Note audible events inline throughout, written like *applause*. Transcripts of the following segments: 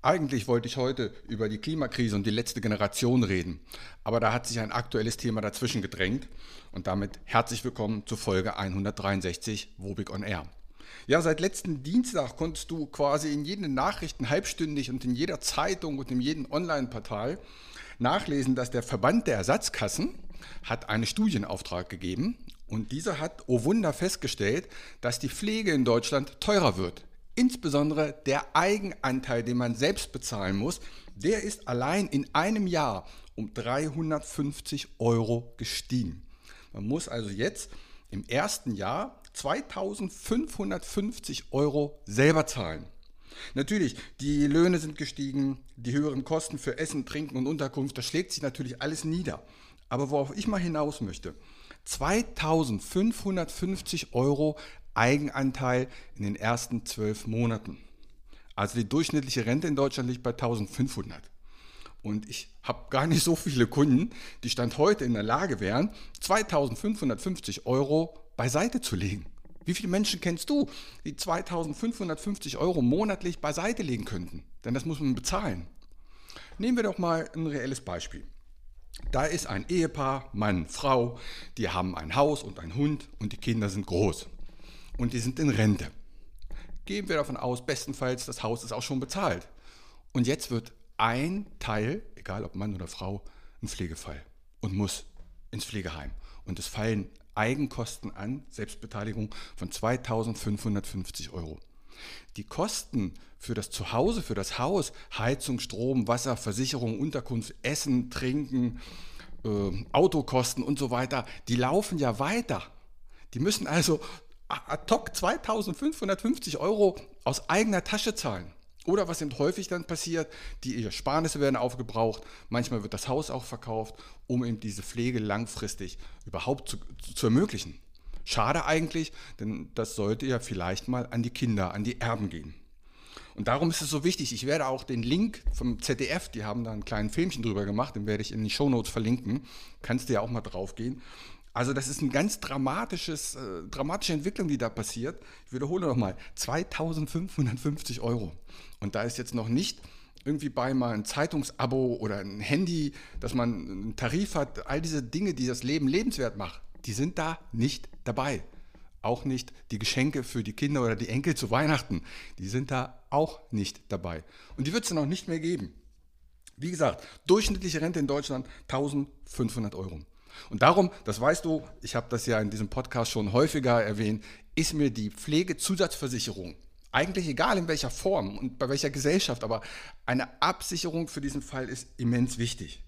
Eigentlich wollte ich heute über die Klimakrise und die letzte Generation reden, aber da hat sich ein aktuelles Thema dazwischen gedrängt und damit herzlich willkommen zu Folge 163 Wobig on Air. Ja, seit letzten Dienstag konntest du quasi in jeden Nachrichten halbstündig und in jeder Zeitung und in jedem Online-Portal nachlesen, dass der Verband der Ersatzkassen hat einen Studienauftrag gegeben und dieser hat, oh Wunder, festgestellt, dass die Pflege in Deutschland teurer wird. Insbesondere der Eigenanteil, den man selbst bezahlen muss, der ist allein in einem Jahr um 350 Euro gestiegen. Man muss also jetzt im ersten Jahr 2550 Euro selber zahlen. Natürlich, die Löhne sind gestiegen, die höheren Kosten für Essen, Trinken und Unterkunft, das schlägt sich natürlich alles nieder. Aber worauf ich mal hinaus möchte, 2550 Euro Eigenanteil in den ersten zwölf Monaten. Also die durchschnittliche Rente in Deutschland liegt bei 1500. Und ich habe *laughs* gar nicht so viele Kunden, die Stand heute in der Lage wären, 2550 Euro beiseite zu legen. Wie viele Menschen kennst du, die 2550 Euro monatlich beiseite legen könnten? Denn das muss man bezahlen. Nehmen wir doch mal ein reelles Beispiel. Da ist ein Ehepaar, Mann, Frau, die haben ein Haus und einen Hund und die Kinder sind groß und die sind in Rente. Gehen wir davon aus, bestenfalls das Haus ist auch schon bezahlt. Und jetzt wird ein Teil, egal ob Mann oder Frau, ein Pflegefall und muss ins Pflegeheim. Und es fallen Eigenkosten an, Selbstbeteiligung von 2550 Euro. Die Kosten für das Zuhause, für das Haus, Heizung, Strom, Wasser, Versicherung, Unterkunft, Essen, Trinken, äh, Autokosten und so weiter, die laufen ja weiter. Die müssen also ad hoc 2550 Euro aus eigener Tasche zahlen. Oder was eben häufig dann passiert, die Ersparnisse werden aufgebraucht, manchmal wird das Haus auch verkauft, um eben diese Pflege langfristig überhaupt zu, zu ermöglichen. Schade eigentlich, denn das sollte ja vielleicht mal an die Kinder, an die Erben gehen. Und darum ist es so wichtig. Ich werde auch den Link vom ZDF, die haben da einen kleinen Filmchen drüber gemacht, den werde ich in die Shownotes verlinken. Kannst du ja auch mal drauf gehen. Also das ist eine ganz dramatisches, äh, dramatische Entwicklung, die da passiert. Ich wiederhole nochmal, 2550 Euro. Und da ist jetzt noch nicht irgendwie bei mal ein Zeitungsabo oder ein Handy, dass man einen Tarif hat, all diese Dinge, die das Leben lebenswert machen, die sind da nicht dabei. Auch nicht die Geschenke für die Kinder oder die Enkel zu Weihnachten, die sind da auch nicht dabei. Und die wird es dann auch nicht mehr geben. Wie gesagt, durchschnittliche Rente in Deutschland 1500 Euro. Und darum, das weißt du, ich habe das ja in diesem Podcast schon häufiger erwähnt, ist mir die Pflegezusatzversicherung eigentlich egal in welcher Form und bei welcher Gesellschaft, aber eine Absicherung für diesen Fall ist immens wichtig.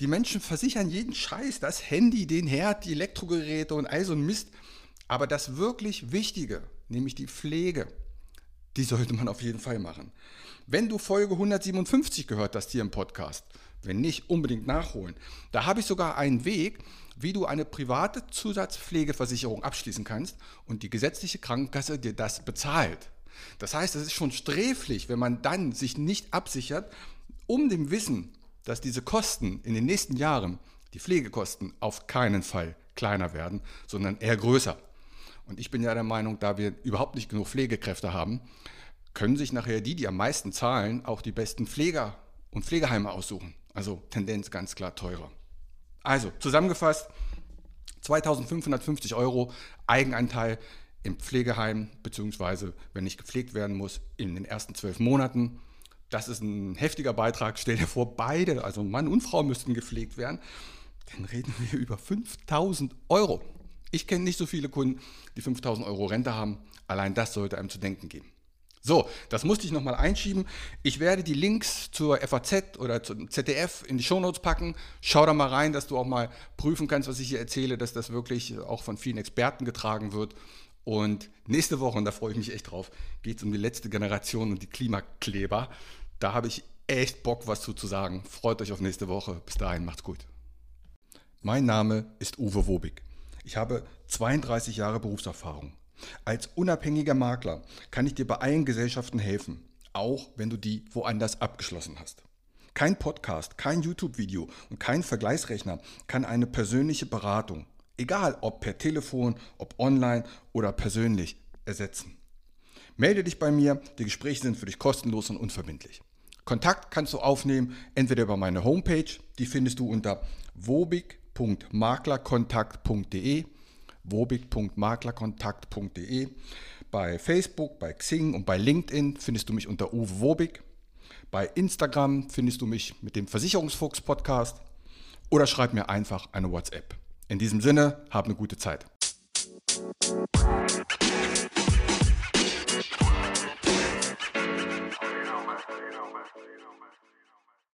Die Menschen versichern jeden Scheiß, das Handy, den Herd, die Elektrogeräte und all so ein Mist. Aber das wirklich Wichtige, nämlich die Pflege, die sollte man auf jeden Fall machen. Wenn du Folge 157 gehört hast hier im Podcast, wenn nicht, unbedingt nachholen. Da habe ich sogar einen Weg, wie du eine private Zusatzpflegeversicherung abschließen kannst und die gesetzliche Krankenkasse dir das bezahlt. Das heißt, es ist schon sträflich, wenn man dann sich nicht absichert, um dem Wissen, dass diese Kosten in den nächsten Jahren, die Pflegekosten, auf keinen Fall kleiner werden, sondern eher größer. Und ich bin ja der Meinung, da wir überhaupt nicht genug Pflegekräfte haben, können sich nachher die, die am meisten zahlen, auch die besten Pfleger und Pflegeheime aussuchen. Also Tendenz ganz klar teurer. Also zusammengefasst, 2550 Euro Eigenanteil im Pflegeheim, beziehungsweise wenn nicht gepflegt werden muss, in den ersten zwölf Monaten. Das ist ein heftiger Beitrag. Stell dir vor, beide, also Mann und Frau, müssten gepflegt werden. Dann reden wir *laughs* über 5000 Euro. Ich kenne nicht so viele Kunden, die 5000 Euro Rente haben. Allein das sollte einem zu denken geben. So, das musste ich nochmal einschieben. Ich werde die Links zur FAZ oder zum ZDF in die Shownotes packen. Schau da mal rein, dass du auch mal prüfen kannst, was ich hier erzähle, dass das wirklich auch von vielen Experten getragen wird. Und nächste Woche, und da freue ich mich echt drauf, geht es um die letzte Generation und die Klimakleber. Da habe ich echt Bock, was zu, zu sagen. Freut euch auf nächste Woche. Bis dahin, macht's gut. Mein Name ist Uwe Wobig. Ich habe 32 Jahre Berufserfahrung. Als unabhängiger Makler kann ich dir bei allen Gesellschaften helfen, auch wenn du die woanders abgeschlossen hast. Kein Podcast, kein YouTube-Video und kein Vergleichsrechner kann eine persönliche Beratung Egal ob per Telefon, ob online oder persönlich ersetzen. Melde dich bei mir, die Gespräche sind für dich kostenlos und unverbindlich. Kontakt kannst du aufnehmen, entweder über meine Homepage, die findest du unter wobig.maklerkontakt.de, wobig.maklerkontakt.de. Bei Facebook, bei Xing und bei LinkedIn findest du mich unter Uwe Wobig. Bei Instagram findest du mich mit dem Versicherungsfuchs Podcast oder schreib mir einfach eine WhatsApp. In diesem Sinne, habt eine gute Zeit.